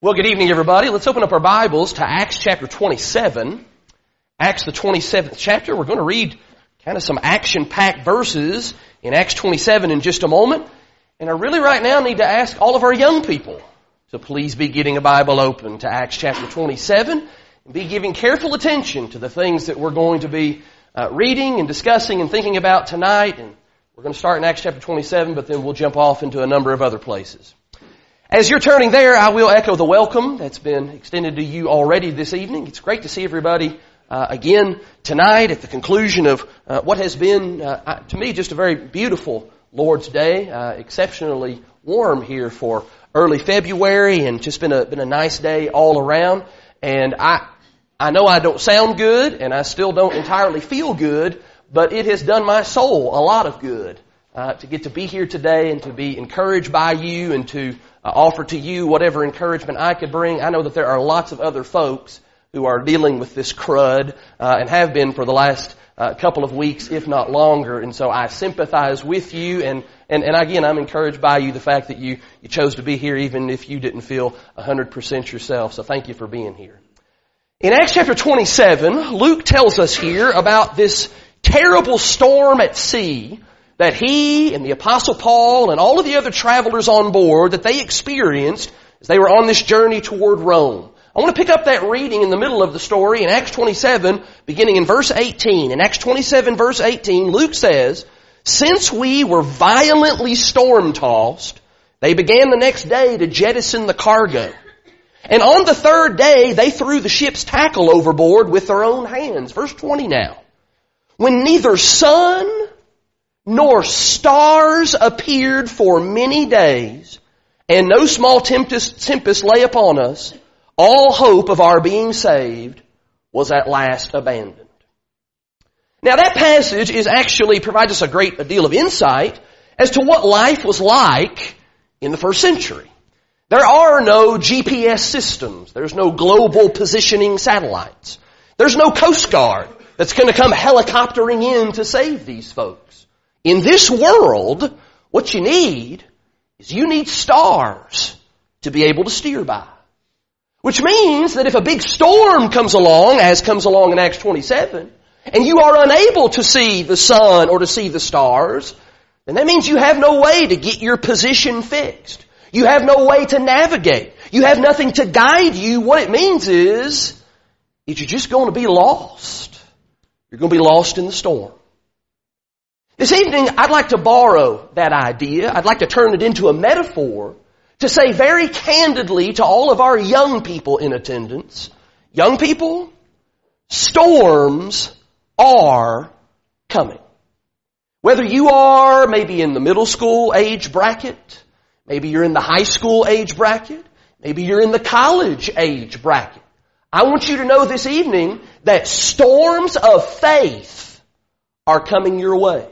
Well, good evening, everybody. Let's open up our Bibles to Acts chapter 27. Acts, the 27th chapter. We're going to read kind of some action-packed verses in Acts 27 in just a moment. And I really right now need to ask all of our young people to please be getting a Bible open to Acts chapter 27 and be giving careful attention to the things that we're going to be uh, reading and discussing and thinking about tonight. And we're going to start in Acts chapter 27, but then we'll jump off into a number of other places. As you're turning there, I will echo the welcome that's been extended to you already this evening. It's great to see everybody uh, again tonight at the conclusion of uh, what has been, uh, to me, just a very beautiful Lord's Day. Uh, exceptionally warm here for early February, and just been a been a nice day all around. And I I know I don't sound good, and I still don't entirely feel good, but it has done my soul a lot of good uh, to get to be here today and to be encouraged by you and to uh, offer to you whatever encouragement I could bring. I know that there are lots of other folks who are dealing with this crud uh, and have been for the last uh, couple of weeks, if not longer. And so I sympathize with you, and, and, and again, I'm encouraged by you the fact that you, you chose to be here even if you didn't feel 100% yourself. So thank you for being here. In Acts chapter 27, Luke tells us here about this terrible storm at sea that he and the apostle Paul and all of the other travelers on board that they experienced as they were on this journey toward Rome. I want to pick up that reading in the middle of the story in Acts 27, beginning in verse 18. In Acts 27 verse 18, Luke says, Since we were violently storm tossed, they began the next day to jettison the cargo. And on the third day, they threw the ship's tackle overboard with their own hands. Verse 20 now. When neither sun nor stars appeared for many days, and no small tempest, tempest lay upon us, all hope of our being saved was at last abandoned. Now that passage is actually provides us a great deal of insight as to what life was like in the first century. There are no GPS systems. There's no global positioning satellites. There's no Coast Guard that's going to come helicoptering in to save these folks. In this world, what you need is you need stars to be able to steer by. Which means that if a big storm comes along, as comes along in Acts 27, and you are unable to see the sun or to see the stars, then that means you have no way to get your position fixed. You have no way to navigate. You have nothing to guide you. What it means is, is you're just going to be lost. You're going to be lost in the storm. This evening, I'd like to borrow that idea. I'd like to turn it into a metaphor to say very candidly to all of our young people in attendance, young people, storms are coming. Whether you are maybe in the middle school age bracket, maybe you're in the high school age bracket, maybe you're in the college age bracket. I want you to know this evening that storms of faith are coming your way.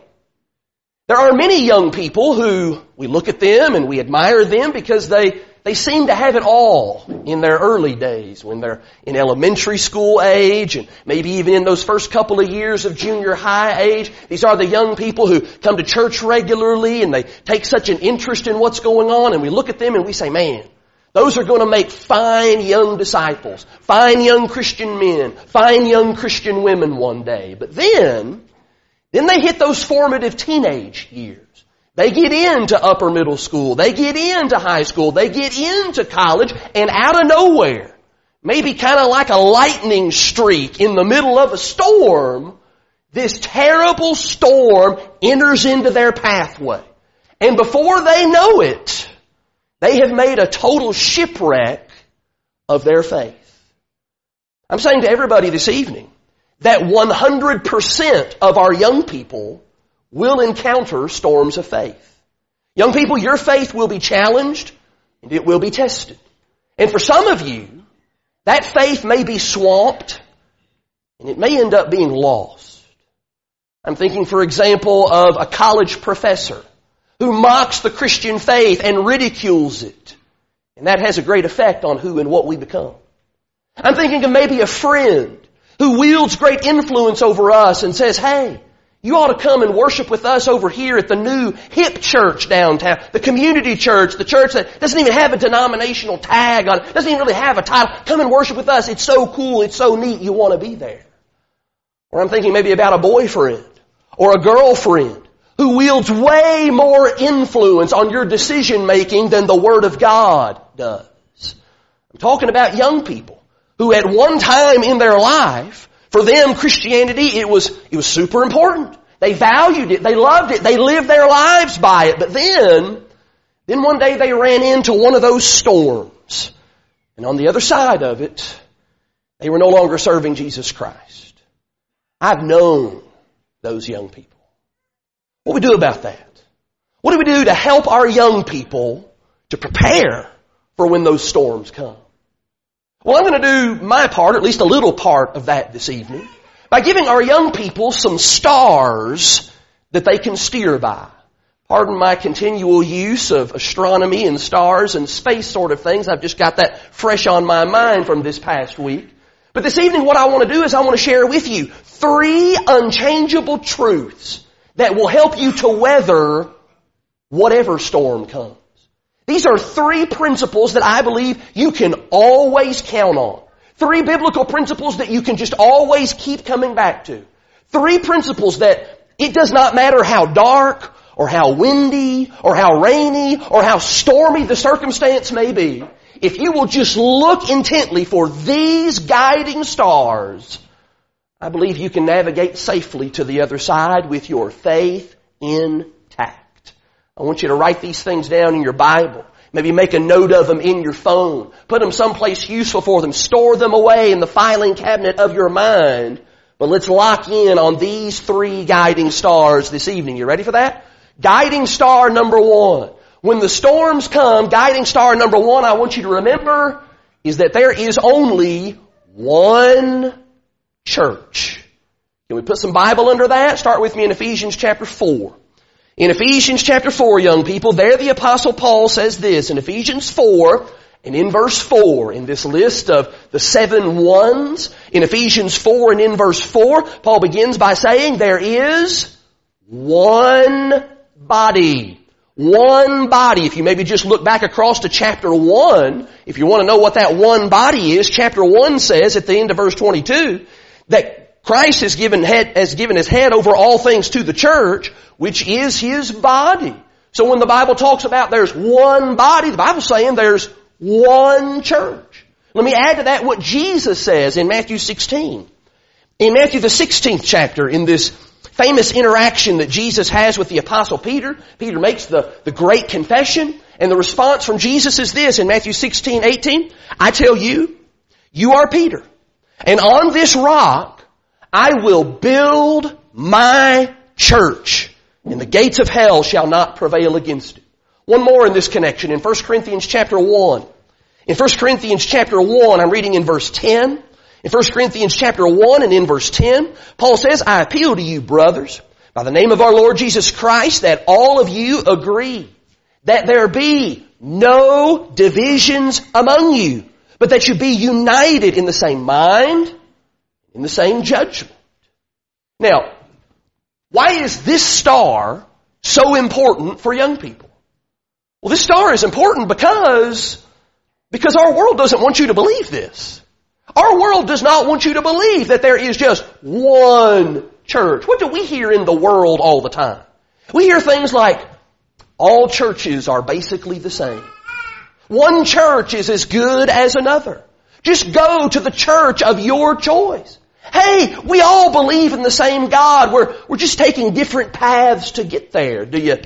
There are many young people who we look at them and we admire them because they, they seem to have it all in their early days when they're in elementary school age and maybe even in those first couple of years of junior high age. These are the young people who come to church regularly and they take such an interest in what's going on and we look at them and we say, man, those are going to make fine young disciples, fine young Christian men, fine young Christian women one day. But then, then they hit those formative teenage years. They get into upper middle school. They get into high school. They get into college and out of nowhere, maybe kind of like a lightning streak in the middle of a storm, this terrible storm enters into their pathway. And before they know it, they have made a total shipwreck of their faith. I'm saying to everybody this evening, that 100% of our young people will encounter storms of faith. Young people, your faith will be challenged and it will be tested. And for some of you, that faith may be swamped and it may end up being lost. I'm thinking, for example, of a college professor who mocks the Christian faith and ridicules it. And that has a great effect on who and what we become. I'm thinking of maybe a friend who wields great influence over us and says, hey, You ought to come and worship with us over here at the new hip church downtown, the community church, the church that doesn't even have a denominational tag on it, doesn't even really have a title. Come and worship with us. It's so cool. It's so neat. You want to be there. Or I'm thinking maybe about a boyfriend or a girlfriend who wields way more influence on your decision making than the Word of God does. I'm talking about young people who at one time in their life for them, Christianity, it was, it was super important. They valued it. They loved it. They lived their lives by it. But then, then one day they ran into one of those storms. And on the other side of it, they were no longer serving Jesus Christ. I've known those young people. What do we do about that? What do we do to help our young people to prepare for when those storms come? Well, I'm going to do my part, at least a little part of that this evening, by giving our young people some stars that they can steer by. Pardon my continual use of astronomy and stars and space sort of things. I've just got that fresh on my mind from this past week. But this evening what I want to do is I want to share with you three unchangeable truths that will help you to weather whatever storm comes. These are three principles that I believe you can always count on. Three biblical principles that you can just always keep coming back to. Three principles that it does not matter how dark or how windy or how rainy or how stormy the circumstance may be. If you will just look intently for these guiding stars, I believe you can navigate safely to the other side with your faith intact. I want you to write these things down in your Bible. Maybe make a note of them in your phone. Put them someplace useful for them. Store them away in the filing cabinet of your mind. But let's lock in on these three guiding stars this evening. You ready for that? Guiding star number one. When the storms come, guiding star number one, I want you to remember is that there is only one church. Can we put some Bible under that? Start with me in Ephesians chapter 4. In Ephesians chapter 4, young people, there the apostle Paul says this, in Ephesians 4, and in verse 4, in this list of the seven ones, in Ephesians 4 and in verse 4, Paul begins by saying there is one body. One body. If you maybe just look back across to chapter 1, if you want to know what that one body is, chapter 1 says at the end of verse 22 that Christ has given, head, has given his head over all things to the church, which is his body. So when the Bible talks about there's one body, the Bible's saying there's one church. Let me add to that what Jesus says in Matthew 16. In Matthew the 16th chapter, in this famous interaction that Jesus has with the apostle Peter, Peter makes the, the great confession, and the response from Jesus is this in Matthew 16, 18, I tell you, you are Peter, and on this rock I will build my church and the gates of hell shall not prevail against it. One more in this connection in 1 Corinthians chapter 1. In 1 Corinthians chapter 1, I'm reading in verse 10. In 1 Corinthians chapter 1 and in verse 10, Paul says, I appeal to you, brothers, by the name of our Lord Jesus Christ, that all of you agree that there be no divisions among you, but that you be united in the same mind, in the same judgment. Now, why is this star so important for young people? Well, this star is important because, because our world doesn't want you to believe this. Our world does not want you to believe that there is just one church. What do we hear in the world all the time? We hear things like, all churches are basically the same. One church is as good as another. Just go to the church of your choice. Hey, we all believe in the same God. We're, we're just taking different paths to get there. Do you,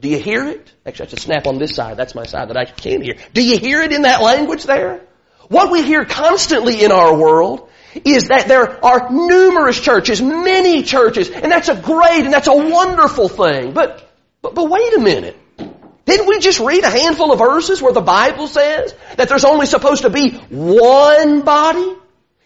do you hear it? Actually, I should snap on this side. That's my side that I can't hear. Do you hear it in that language there? What we hear constantly in our world is that there are numerous churches, many churches, and that's a great and that's a wonderful thing. But, but, but wait a minute. Didn't we just read a handful of verses where the Bible says that there's only supposed to be one body?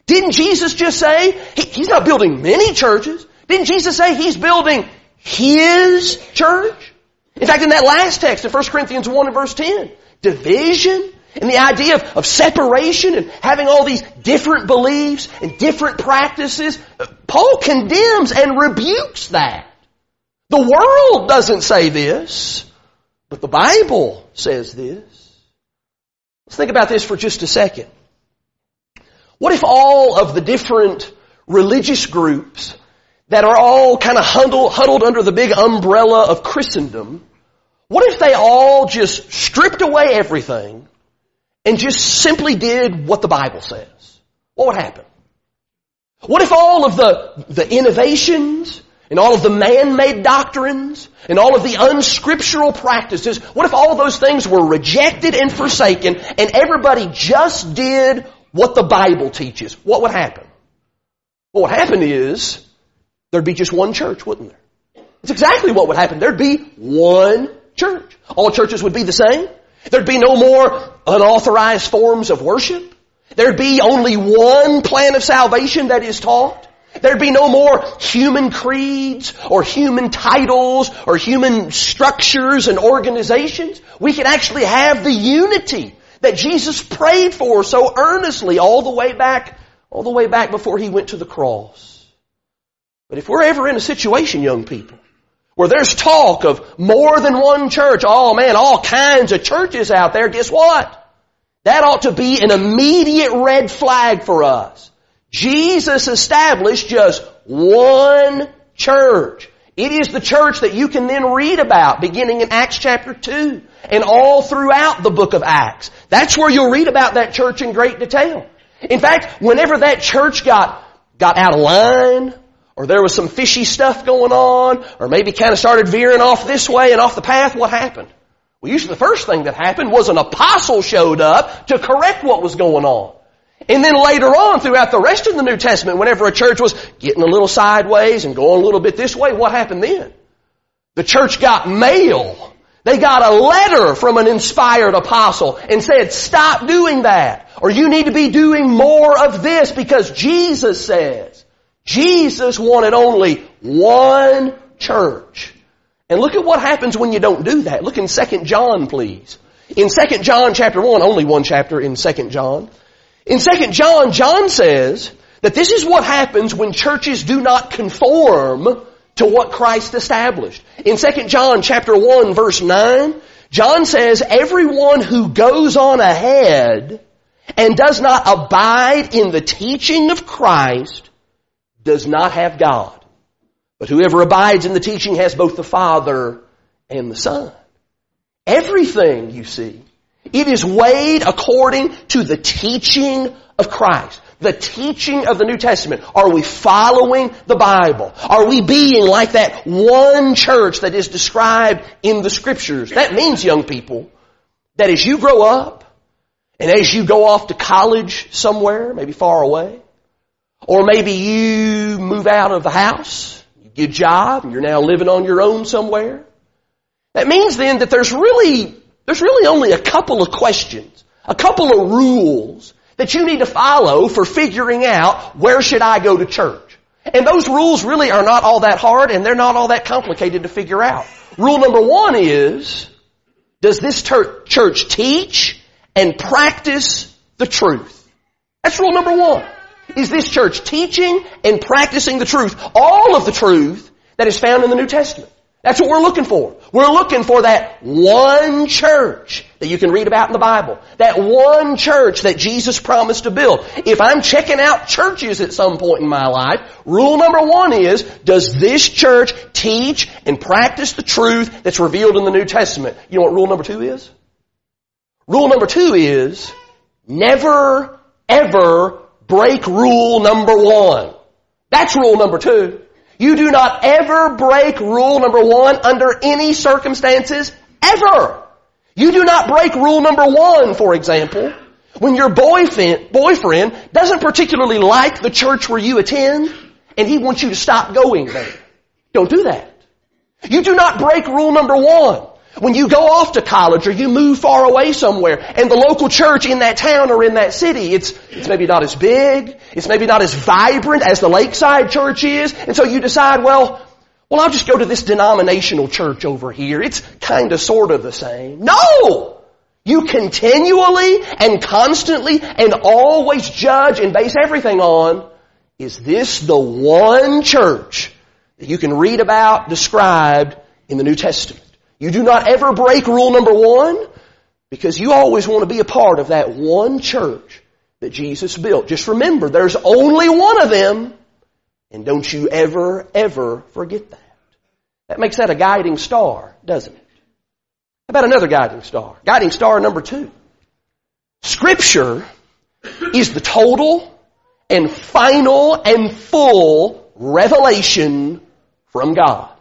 Didn't Jesus just say, he, he's not building many churches. Didn't Jesus say he's building his church? In fact, in that last text in 1 Corinthians 1 and verse 10, division and the idea of, of separation and having all these different beliefs and different practices, Paul condemns and rebukes that. The world doesn't say this, but the Bible says this. Let's think about this for just a second. What if all of the different religious groups that are all kind of huddled, huddled under the big umbrella of Christendom, what if they all just stripped away everything and just simply did what the Bible says? What would happen? What if all of the, the innovations and all of the man-made doctrines and all of the unscriptural practices, what if all those things were rejected and forsaken and everybody just did what the Bible teaches? What would happen? Well, What would happen is there'd be just one church, wouldn't there? It's exactly what would happen. There'd be one church. All churches would be the same. There'd be no more unauthorized forms of worship. There'd be only one plan of salvation that is taught. There'd be no more human creeds or human titles or human structures and organizations. We could actually have the unity that Jesus prayed for so earnestly all the way back, all the way back before he went to the cross. But if we're ever in a situation, young people, where there's talk of more than one church, oh man, all kinds of churches out there, guess what? That ought to be an immediate red flag for us. Jesus established just one church. It is the church that you can then read about beginning in Acts chapter 2 and all throughout the book of Acts. That's where you'll read about that church in great detail. In fact, whenever that church got, got out of line, or there was some fishy stuff going on, or maybe kind of started veering off this way and off the path, what happened? Well, usually the first thing that happened was an apostle showed up to correct what was going on. And then later on, throughout the rest of the New Testament, whenever a church was getting a little sideways and going a little bit this way, what happened then? The church got mail. They got a letter from an inspired apostle and said, stop doing that. Or you need to be doing more of this because Jesus says. Jesus wanted only one church. And look at what happens when you don't do that. Look in 2 John, please. In 2 John chapter 1, only one chapter in 2 John. In 2 John, John says that this is what happens when churches do not conform to what Christ established. In 2 John chapter 1 verse 9, John says, everyone who goes on ahead and does not abide in the teaching of Christ does not have God. But whoever abides in the teaching has both the Father and the Son. Everything, you see, it is weighed according to the teaching of Christ. The teaching of the New Testament. Are we following the Bible? Are we being like that one church that is described in the Scriptures? That means, young people, that as you grow up, and as you go off to college somewhere, maybe far away, or maybe you move out of the house, you get a job, and you're now living on your own somewhere. That means then that there's really, there's really only a couple of questions, a couple of rules that you need to follow for figuring out where should I go to church. And those rules really are not all that hard and they're not all that complicated to figure out. Rule number one is, does this ter- church teach and practice the truth? That's rule number one is this church teaching and practicing the truth, all of the truth that is found in the New Testament. That's what we're looking for. We're looking for that one church that you can read about in the Bible. That one church that Jesus promised to build. If I'm checking out churches at some point in my life, rule number one is, does this church teach and practice the truth that's revealed in the New Testament? You know what rule number two is? Rule number two is, never, ever break rule number one. That's rule number two. You do not ever break rule number one under any circumstances ever. You do not break rule number one, for example, when your boyfriend, boyfriend doesn't particularly like the church where you attend and he wants you to stop going there. Don't do that. You do not break rule number one when you go off to college or you move far away somewhere and the local church in that town or in that city, it's, it's maybe not as big, it's maybe not as vibrant as the lakeside church is, and so you decide, well, well, I'll just go to this denominational church over here. It's kind of sort of the same. No! You continually and constantly and always judge and base everything on, is this the one church that you can read about described in the New Testament? You do not ever break rule number one because you always want to be a part of that one church that Jesus built. Just remember, there's only one of them and don't you ever, ever forget that. That makes that a guiding star, doesn't it? How about another guiding star? Guiding star number two. Scripture is the total and final and full revelation from God.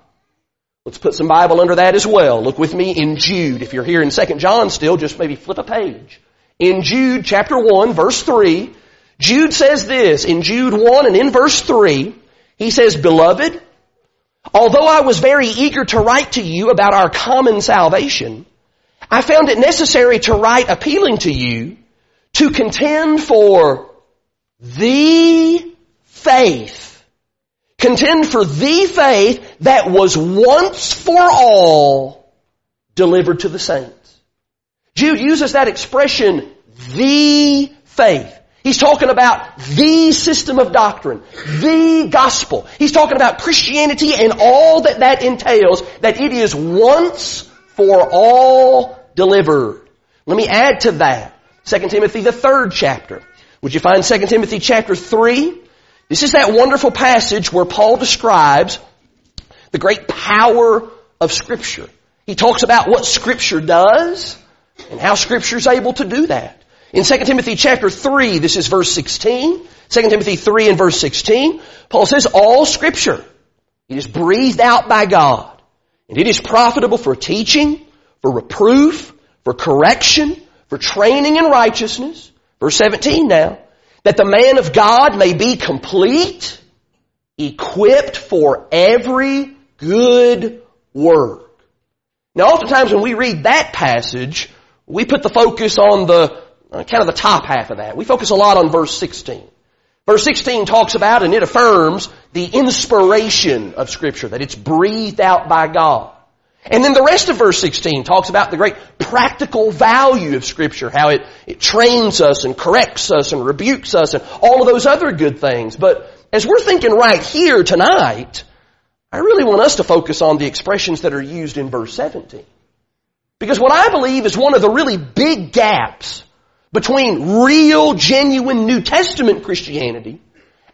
Let's put some Bible under that as well. Look with me in Jude. If you're here in 2 John still, just maybe flip a page. In Jude chapter 1 verse 3, Jude says this, in Jude 1 and in verse 3, he says, Beloved, although I was very eager to write to you about our common salvation, I found it necessary to write appealing to you to contend for the faith. Contend for the faith that was once for all delivered to the saints. Jude uses that expression, the faith. He's talking about the system of doctrine, the gospel. He's talking about Christianity and all that that entails, that it is once for all delivered. Let me add to that. 2 Timothy, the third chapter. Would you find 2 Timothy chapter 3? This is that wonderful passage where Paul describes the great power of Scripture. He talks about what Scripture does and how Scripture is able to do that. In 2 Timothy chapter 3, this is verse 16. 2 Timothy 3 and verse 16, Paul says, all scripture, it is breathed out by God, and it is profitable for teaching, for reproof, for correction, for training in righteousness. Verse 17 now, that the man of God may be complete, equipped for every good work. Now oftentimes when we read that passage, we put the focus on the uh, kind of the top half of that. We focus a lot on verse 16. Verse 16 talks about and it affirms the inspiration of scripture, that it's breathed out by God. And then the rest of verse 16 talks about the great practical value of scripture, how it, it trains us and corrects us and rebukes us and all of those other good things. But as we're thinking right here tonight, I really want us to focus on the expressions that are used in verse 17. Because what I believe is one of the really big gaps between real, genuine New Testament Christianity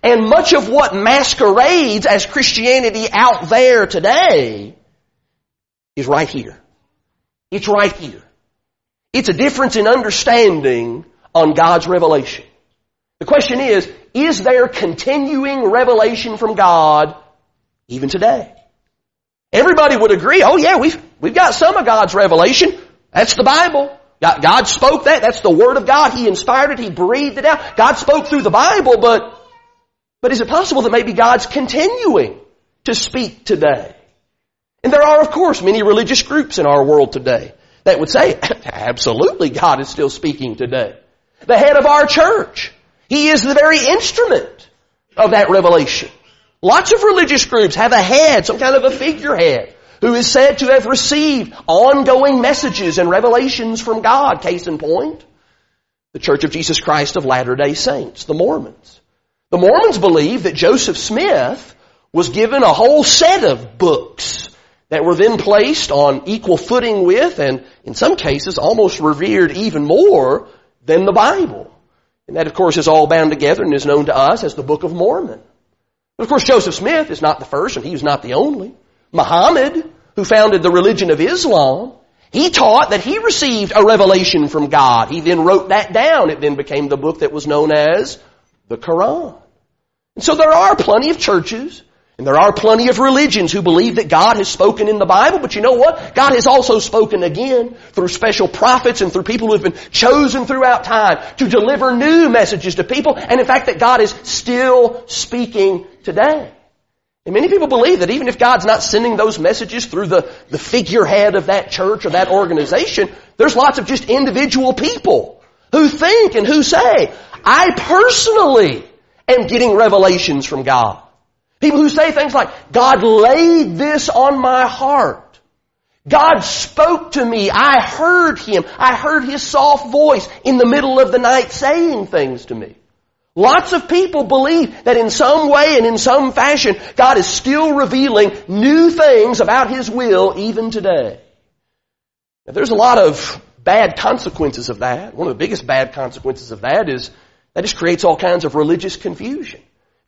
and much of what masquerades as Christianity out there today is right here. It's right here. It's a difference in understanding on God's revelation. The question is, is there continuing revelation from God even today? Everybody would agree, oh yeah, we've, we've got some of God's revelation. That's the Bible. God, God spoke that. That's the Word of God. He inspired it. He breathed it out. God spoke through the Bible, but, but is it possible that maybe God's continuing to speak today? And there are, of course, many religious groups in our world today that would say, absolutely, God is still speaking today. The head of our church, he is the very instrument of that revelation. Lots of religious groups have a head, some kind of a figurehead who is said to have received ongoing messages and revelations from God. Case in point, the Church of Jesus Christ of Latter-day Saints, the Mormons. The Mormons believe that Joseph Smith was given a whole set of books that were then placed on equal footing with and in some cases almost revered even more than the Bible. And that of course is all bound together and is known to us as the Book of Mormon. But of course Joseph Smith is not the first and he was not the only. Muhammad, who founded the religion of Islam, he taught that he received a revelation from God. He then wrote that down. It then became the book that was known as the Quran. And so there are plenty of churches and there are plenty of religions who believe that God has spoken in the Bible, but you know what? God has also spoken again through special prophets and through people who have been chosen throughout time to deliver new messages to people, and in fact that God is still speaking today. And many people believe that even if God's not sending those messages through the, the figurehead of that church or that organization, there's lots of just individual people who think and who say, I personally am getting revelations from God. People who say things like, God laid this on my heart. God spoke to me. I heard Him. I heard His soft voice in the middle of the night saying things to me. Lots of people believe that in some way and in some fashion, God is still revealing new things about His will even today. Now, there's a lot of bad consequences of that. One of the biggest bad consequences of that is that just creates all kinds of religious confusion.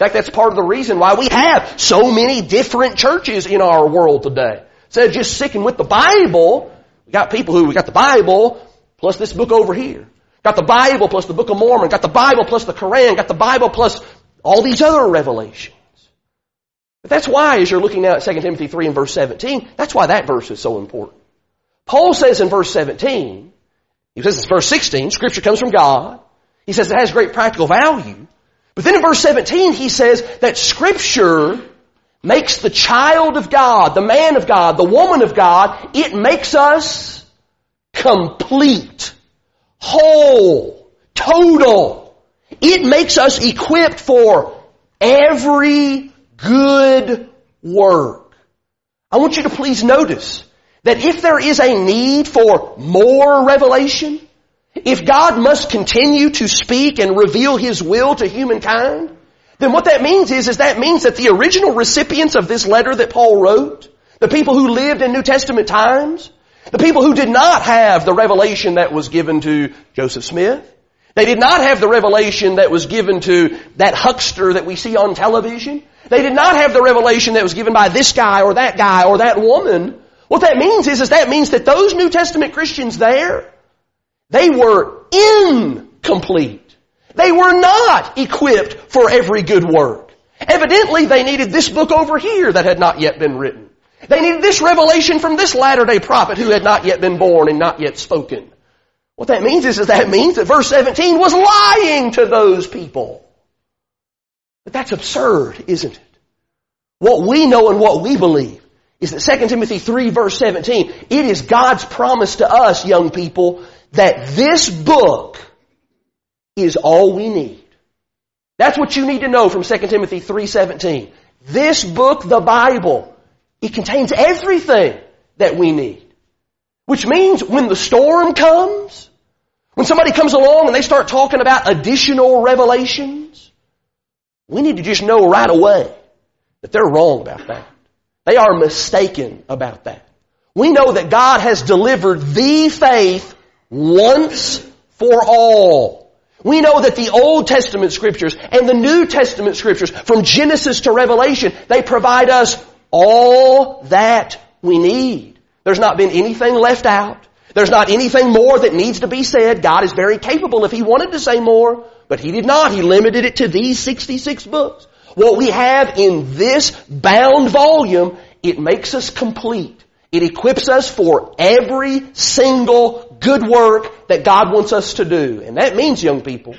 Fact, that's part of the reason why we have so many different churches in our world today. Instead of just sticking with the Bible, we got people who, we got the Bible plus this book over here. Got the Bible plus the Book of Mormon. Got the Bible plus the Koran. Got the Bible plus all these other revelations. But that's why, as you're looking now at 2 Timothy 3 and verse 17, that's why that verse is so important. Paul says in verse 17, he says in verse 16, Scripture comes from God. He says it has great practical value. But then in verse 17, he says that Scripture makes the child of God, the man of God, the woman of God, it makes us complete whole, total. It makes us equipped for every good work. I want you to please notice that if there is a need for more revelation, if God must continue to speak and reveal His will to humankind, then what that means is, is that means that the original recipients of this letter that Paul wrote, the people who lived in New Testament times, the people who did not have the revelation that was given to Joseph Smith. They did not have the revelation that was given to that huckster that we see on television. They did not have the revelation that was given by this guy or that guy or that woman. What that means is, is that means that those New Testament Christians there, they were incomplete. They were not equipped for every good work. Evidently they needed this book over here that had not yet been written. They needed this revelation from this latter day prophet who had not yet been born and not yet spoken. What that means is, is that means that verse 17 was lying to those people. But that's absurd, isn't it? What we know and what we believe is that 2 Timothy 3 verse 17, it is God's promise to us, young people, that this book is all we need. That's what you need to know from 2 Timothy 3.17. This book, the Bible, it contains everything that we need. Which means when the storm comes, when somebody comes along and they start talking about additional revelations, we need to just know right away that they're wrong about that. They are mistaken about that. We know that God has delivered the faith once for all. We know that the Old Testament scriptures and the New Testament scriptures, from Genesis to Revelation, they provide us all that we need. There's not been anything left out. There's not anything more that needs to be said. God is very capable if He wanted to say more, but He did not. He limited it to these 66 books. What we have in this bound volume, it makes us complete. It equips us for every single good work that God wants us to do. And that means, young people,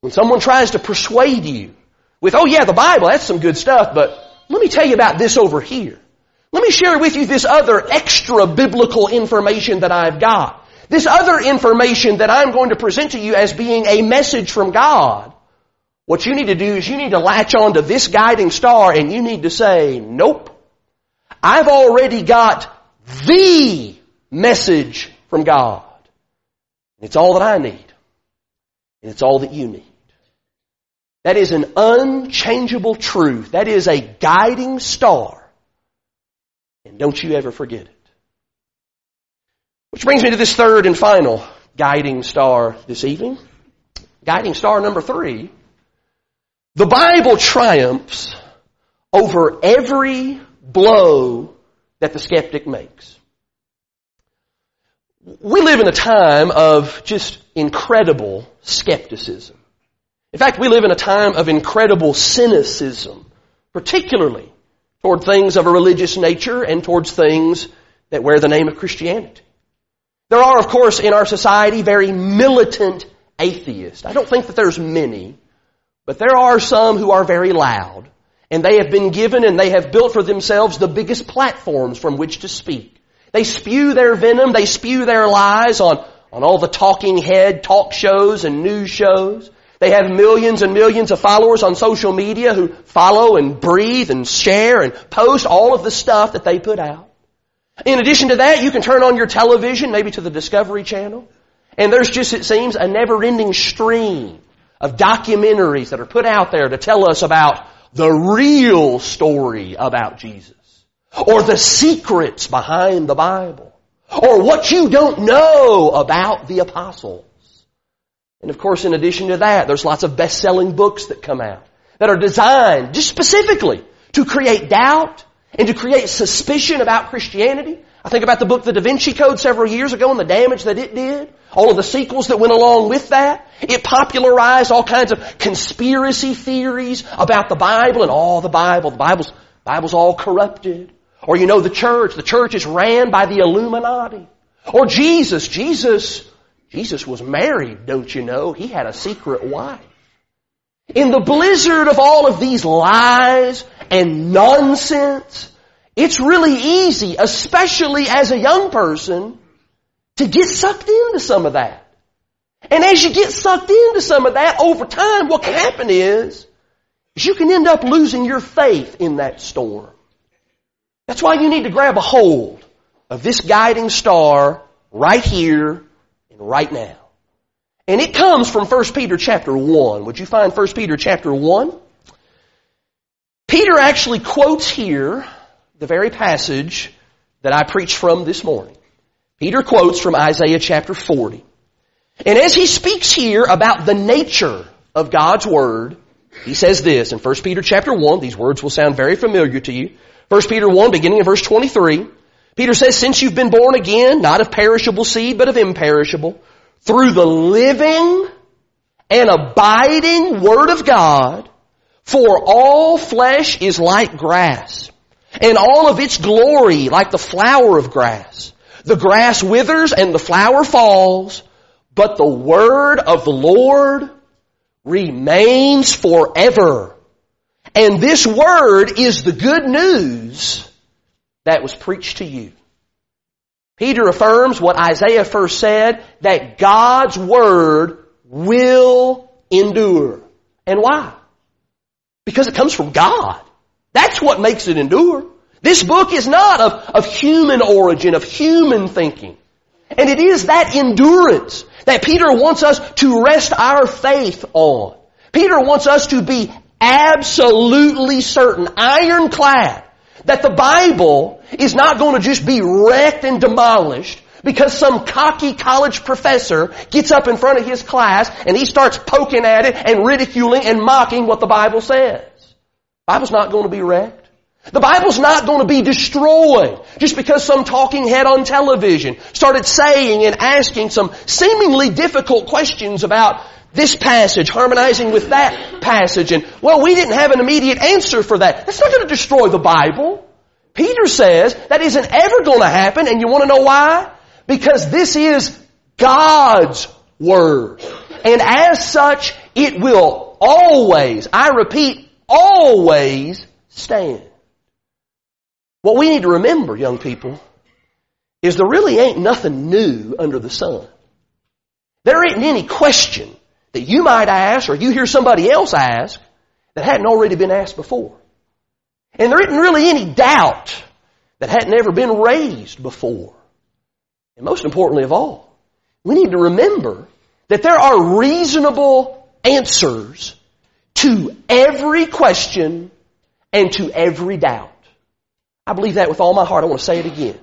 when someone tries to persuade you with, oh yeah, the Bible, that's some good stuff, but let me tell you about this over here. Let me share with you this other extra biblical information that I've got. This other information that I'm going to present to you as being a message from God. What you need to do is you need to latch on to this guiding star and you need to say, nope. I've already got the message from God. It's all that I need. And it's all that you need. That is an unchangeable truth. That is a guiding star. And don't you ever forget it. Which brings me to this third and final guiding star this evening. Guiding star number three. The Bible triumphs over every blow that the skeptic makes. We live in a time of just incredible skepticism. In fact, we live in a time of incredible cynicism, particularly toward things of a religious nature and towards things that wear the name of Christianity. There are, of course, in our society very militant atheists. I don't think that there's many, but there are some who are very loud, and they have been given and they have built for themselves the biggest platforms from which to speak. They spew their venom, they spew their lies on, on all the talking head talk shows and news shows. They have millions and millions of followers on social media who follow and breathe and share and post all of the stuff that they put out. In addition to that, you can turn on your television, maybe to the Discovery Channel, and there's just, it seems, a never-ending stream of documentaries that are put out there to tell us about the real story about Jesus. Or the secrets behind the Bible. Or what you don't know about the apostles. And of course, in addition to that, there's lots of best-selling books that come out that are designed just specifically to create doubt and to create suspicion about Christianity. I think about the book The Da Vinci Code several years ago and the damage that it did. All of the sequels that went along with that. It popularized all kinds of conspiracy theories about the Bible and all the Bible. The Bible's, Bible's all corrupted. Or you know the church. The church is ran by the Illuminati. Or Jesus. Jesus, Jesus was married, don't you know? He had a secret wife. In the blizzard of all of these lies and nonsense, it's really easy, especially as a young person, to get sucked into some of that. And as you get sucked into some of that, over time, what can happen is, is you can end up losing your faith in that storm. That's why you need to grab a hold of this guiding star right here and right now. And it comes from 1 Peter chapter 1. Would you find 1 Peter chapter 1? Peter actually quotes here the very passage that I preached from this morning. Peter quotes from Isaiah chapter 40. And as he speaks here about the nature of God's Word, he says this in 1 Peter chapter 1, these words will sound very familiar to you. 1 Peter 1, beginning in verse 23, Peter says, Since you've been born again, not of perishable seed, but of imperishable, through the living and abiding Word of God, for all flesh is like grass, and all of its glory like the flower of grass. The grass withers and the flower falls, but the word of the Lord remains forever. And this word is the good news that was preached to you. Peter affirms what Isaiah first said, that God's word will endure. And why? Because it comes from God. That's what makes it endure. This book is not of, of human origin, of human thinking. And it is that endurance that Peter wants us to rest our faith on. Peter wants us to be absolutely certain, ironclad, that the Bible is not going to just be wrecked and demolished because some cocky college professor gets up in front of his class and he starts poking at it and ridiculing and mocking what the Bible says. The Bible's not going to be wrecked. The Bible's not going to be destroyed just because some talking head on television started saying and asking some seemingly difficult questions about this passage, harmonizing with that passage, and well, we didn't have an immediate answer for that. That's not going to destroy the Bible. Peter says that isn't ever going to happen, and you want to know why? Because this is God's Word. And as such, it will always, I repeat, always stand. What we need to remember, young people, is there really ain't nothing new under the sun. There ain't any question that you might ask or you hear somebody else ask that hadn't already been asked before. And there isn't really any doubt that hadn't ever been raised before. And most importantly of all, we need to remember that there are reasonable answers to every question and to every doubt. I believe that with all my heart. I want to say it again.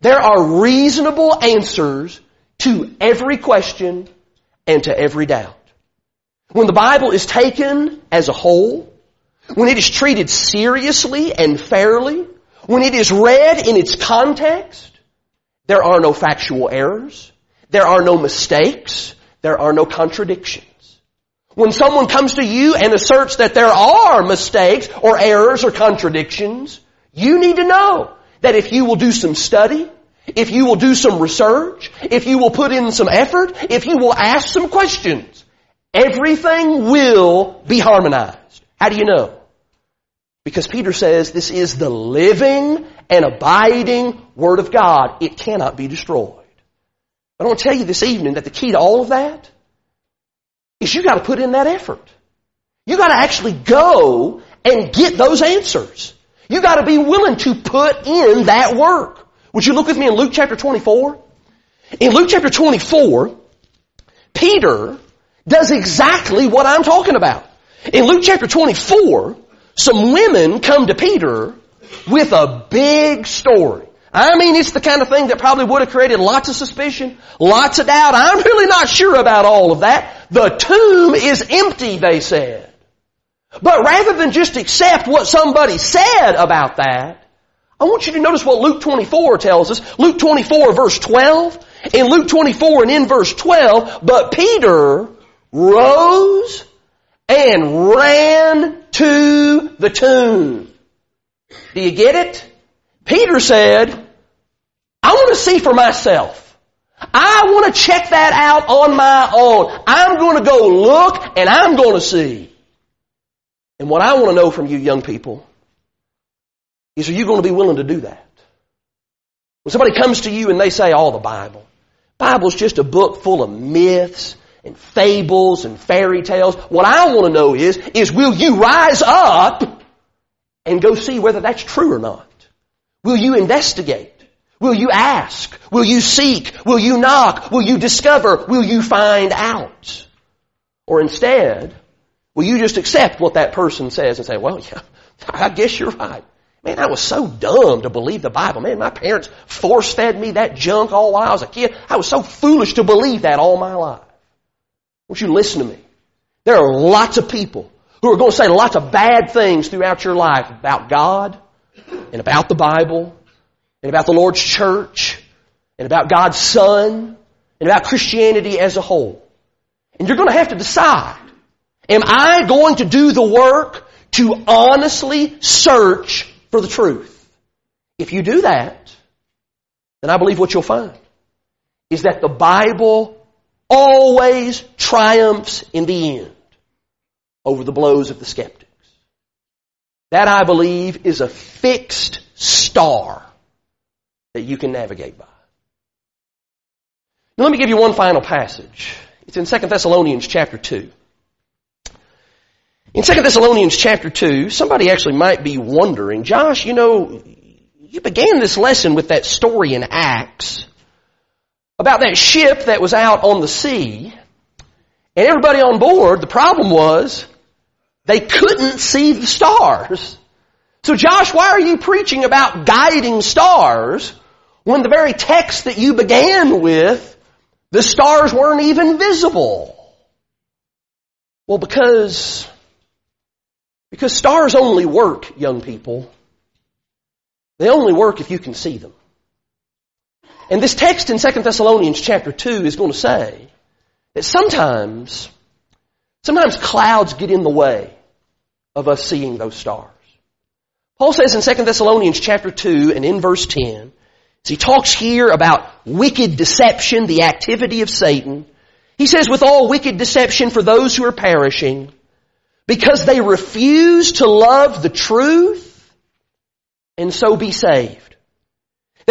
There are reasonable answers to every question and to every doubt. When the Bible is taken as a whole, when it is treated seriously and fairly, when it is read in its context, there are no factual errors, there are no mistakes, there are no contradictions. When someone comes to you and asserts that there are mistakes or errors or contradictions, you need to know that if you will do some study, if you will do some research, if you will put in some effort, if you will ask some questions, everything will be harmonized. How do you know? Because Peter says this is the living and abiding Word of God. It cannot be destroyed. I want to tell you this evening that the key to all of that is you got to put in that effort. You got to actually go and get those answers. You gotta be willing to put in that work. Would you look with me in Luke chapter 24? In Luke chapter 24, Peter does exactly what I'm talking about. In Luke chapter 24, some women come to Peter with a big story. I mean, it's the kind of thing that probably would have created lots of suspicion, lots of doubt. I'm really not sure about all of that. The tomb is empty, they said. But rather than just accept what somebody said about that, I want you to notice what Luke 24 tells us. Luke 24 verse 12. In Luke 24 and in verse 12, but Peter rose and ran to the tomb. Do you get it? Peter said, I want to see for myself. I want to check that out on my own. I'm going to go look and I'm going to see. And what I want to know from you young people is are you going to be willing to do that? When somebody comes to you and they say, oh, the Bible. Bible's just a book full of myths and fables and fairy tales. What I want to know is, is will you rise up and go see whether that's true or not? Will you investigate? Will you ask? Will you seek? Will you knock? Will you discover? Will you find out? Or instead, will you just accept what that person says and say, well, yeah, I guess you're right. Man, I was so dumb to believe the Bible. Man, my parents force fed me that junk all while I was a kid. I was so foolish to believe that all my life. Won't you listen to me? There are lots of people who are going to say lots of bad things throughout your life about God and about the Bible and about the Lord's church and about God's Son and about Christianity as a whole. And you're going to have to decide, am I going to do the work to honestly search for the truth? If you do that, then I believe what you'll find is that the Bible always triumphs in the end over the blows of the skeptics. That I believe is a fixed star that you can navigate by. Now let me give you one final passage. It's in 2 Thessalonians chapter 2. In 2 Thessalonians chapter 2, somebody actually might be wondering, Josh, you know, you began this lesson with that story in Acts about that ship that was out on the sea, and everybody on board, the problem was, they couldn't see the stars. So Josh, why are you preaching about guiding stars when the very text that you began with, the stars weren't even visible. Well, because, because stars only work, young people. They only work if you can see them. And this text in 2 Thessalonians chapter 2 is going to say that sometimes, sometimes clouds get in the way of us seeing those stars. Paul says in 2 Thessalonians chapter 2 and in verse 10, so he talks here about wicked deception, the activity of Satan. He says, with all wicked deception for those who are perishing, because they refuse to love the truth and so be saved.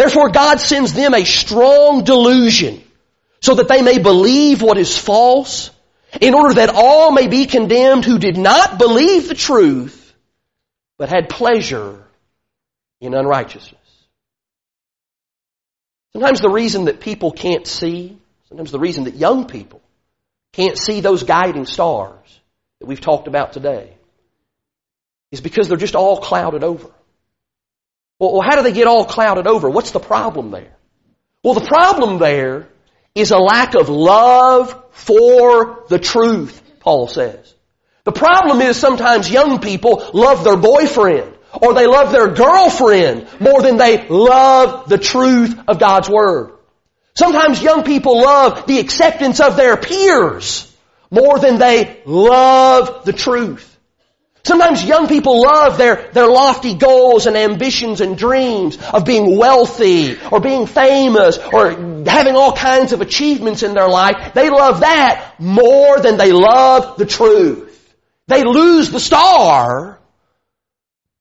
Therefore God sends them a strong delusion so that they may believe what is false in order that all may be condemned who did not believe the truth but had pleasure in unrighteousness. Sometimes the reason that people can't see, sometimes the reason that young people can't see those guiding stars that we've talked about today is because they're just all clouded over. Well, how do they get all clouded over? What's the problem there? Well, the problem there is a lack of love for the truth, Paul says. The problem is sometimes young people love their boyfriend or they love their girlfriend more than they love the truth of God's Word. Sometimes young people love the acceptance of their peers more than they love the truth. Sometimes young people love their, their lofty goals and ambitions and dreams of being wealthy or being famous or having all kinds of achievements in their life. They love that more than they love the truth. They lose the star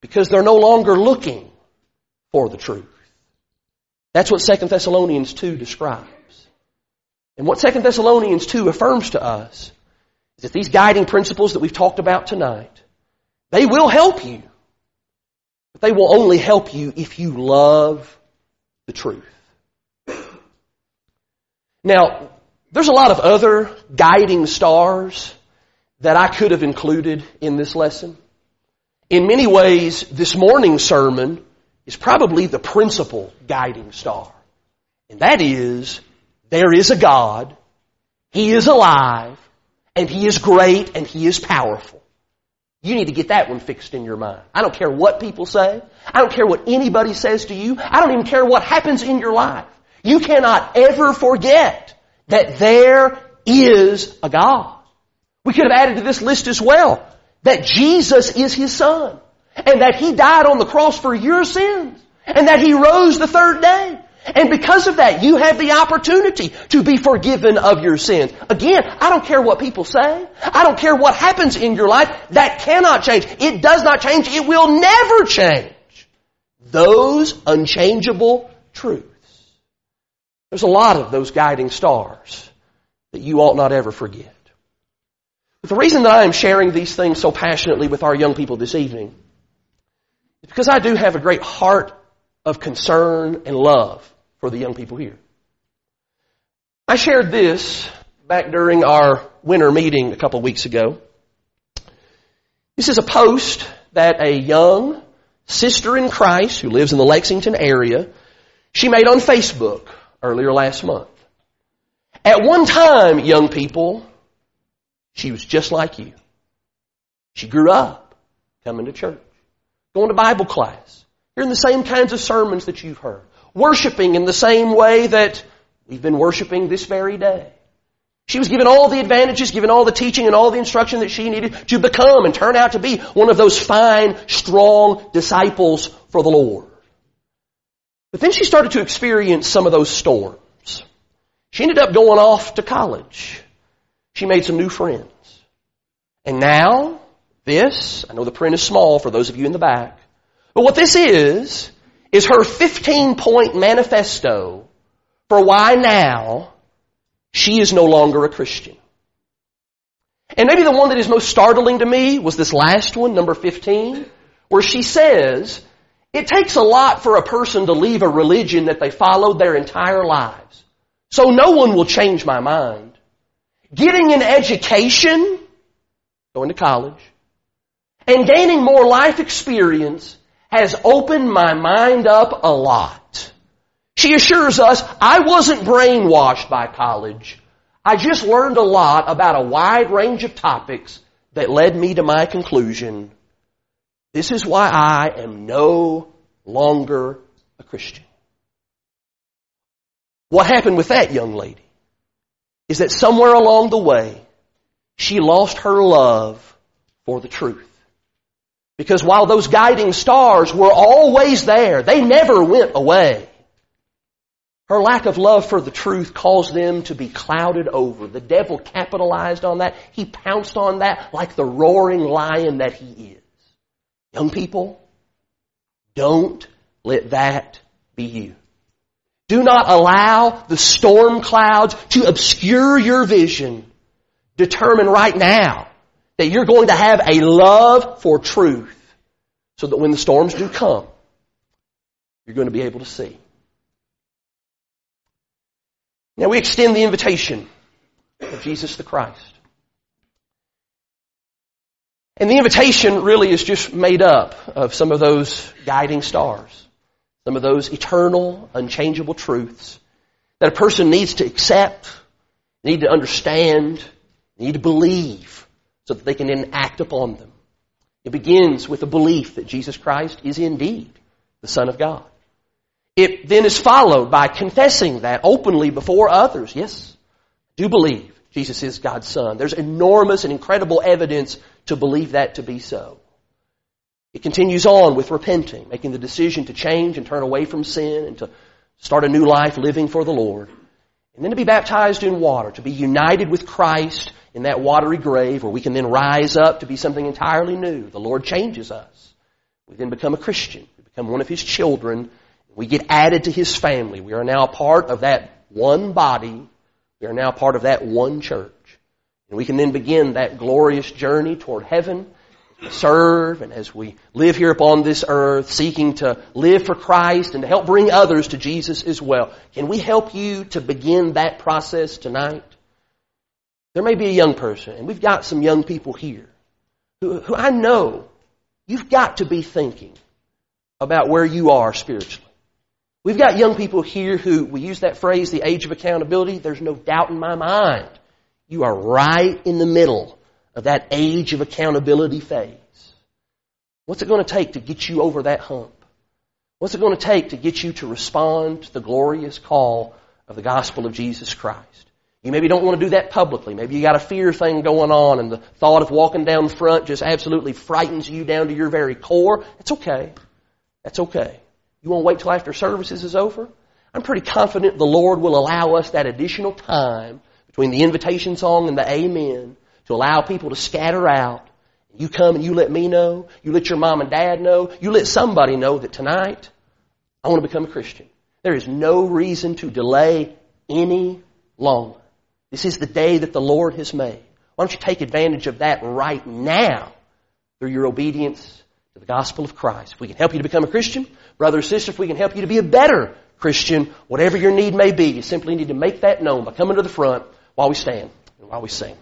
because they're no longer looking for the truth. That's what 2 Thessalonians 2 describes. And what 2 Thessalonians 2 affirms to us is that these guiding principles that we've talked about tonight, they will help you. But they will only help you if you love the truth. Now, There's a lot of other guiding stars that I could have included in this lesson. In many ways, this morning's sermon is probably the principal guiding star. And that is, there is a God, He is alive, and He is great, and He is powerful. You need to get that one fixed in your mind. I don't care what people say. I don't care what anybody says to you. I don't even care what happens in your life. You cannot ever forget that there is a God. We could have added to this list as well that Jesus is His Son and that He died on the cross for your sins and that He rose the third day. And because of that, you have the opportunity to be forgiven of your sins. Again, I don't care what people say. I don't care what happens in your life. That cannot change. It does not change. It will never change. Those unchangeable truths. There's a lot of those guiding stars that you ought not ever forget. But the reason that I am sharing these things so passionately with our young people this evening is because I do have a great heart of concern and love for the young people here. I shared this back during our winter meeting a couple weeks ago. This is a post that a young sister in Christ who lives in the Lexington area, she made on Facebook earlier last month. At one time, young people, she was just like you. She grew up coming to church, going to Bible class, hearing the same kinds of sermons that you've heard, worshiping in the same way that we've been worshiping this very day. She was given all the advantages, given all the teaching and all the instruction that she needed to become and turn out to be one of those fine, strong disciples for the Lord. But then she started to experience some of those storms. She ended up going off to college. She made some new friends. And now, this, I know the print is small for those of you in the back, but what this is, is her 15 point manifesto for why now she is no longer a Christian. And maybe the one that is most startling to me was this last one, number 15, where she says, it takes a lot for a person to leave a religion that they followed their entire lives. So no one will change my mind. Getting an education, going to college, and gaining more life experience has opened my mind up a lot. She assures us, I wasn't brainwashed by college. I just learned a lot about a wide range of topics that led me to my conclusion. This is why I am no longer a Christian. What happened with that young lady is that somewhere along the way, she lost her love for the truth. Because while those guiding stars were always there, they never went away. Her lack of love for the truth caused them to be clouded over. The devil capitalized on that. He pounced on that like the roaring lion that he is. Young people, don't let that be you. Do not allow the storm clouds to obscure your vision. Determine right now that you're going to have a love for truth so that when the storms do come, you're going to be able to see. Now we extend the invitation of Jesus the Christ. And the invitation really is just made up of some of those guiding stars. Some of those eternal, unchangeable truths that a person needs to accept, need to understand, need to believe so that they can then act upon them. It begins with a belief that Jesus Christ is indeed the Son of God. It then is followed by confessing that openly before others. Yes, I do believe Jesus is God's Son. There's enormous and incredible evidence to believe that to be so. It continues on with repenting, making the decision to change and turn away from sin and to start a new life living for the Lord. And then to be baptized in water, to be united with Christ in that watery grave where we can then rise up to be something entirely new. The Lord changes us. We then become a Christian. We become one of His children. We get added to His family. We are now part of that one body. We are now part of that one church. And we can then begin that glorious journey toward heaven serve and as we live here upon this earth, seeking to live for Christ and to help bring others to Jesus as well. Can we help you to begin that process tonight? There may be a young person, and we've got some young people here who, who I know you've got to be thinking about where you are spiritually. We've got young people here who, we use that phrase, the age of accountability. There's no doubt in my mind. You are right in the middle of that age of accountability phase. What's it going to take to get you over that hump? What's it going to take to get you to respond to the glorious call of the gospel of Jesus Christ? You maybe don't want to do that publicly. Maybe you got a fear thing going on and the thought of walking down the front just absolutely frightens you down to your very core. It's okay. That's okay. You want to wait till after services is over? I'm pretty confident the Lord will allow us that additional time between the invitation song and the amen to allow people to scatter out. You come and you let me know. You let your mom and dad know. You let somebody know that tonight I want to become a Christian. There is no reason to delay any longer. This is the day that the Lord has made. Why don't you take advantage of that right now through your obedience to the gospel of Christ? If we can help you to become a Christian, brother or sister, if we can help you to be a better Christian, whatever your need may be, you simply need to make that known by coming to the front while we stand and while we sing.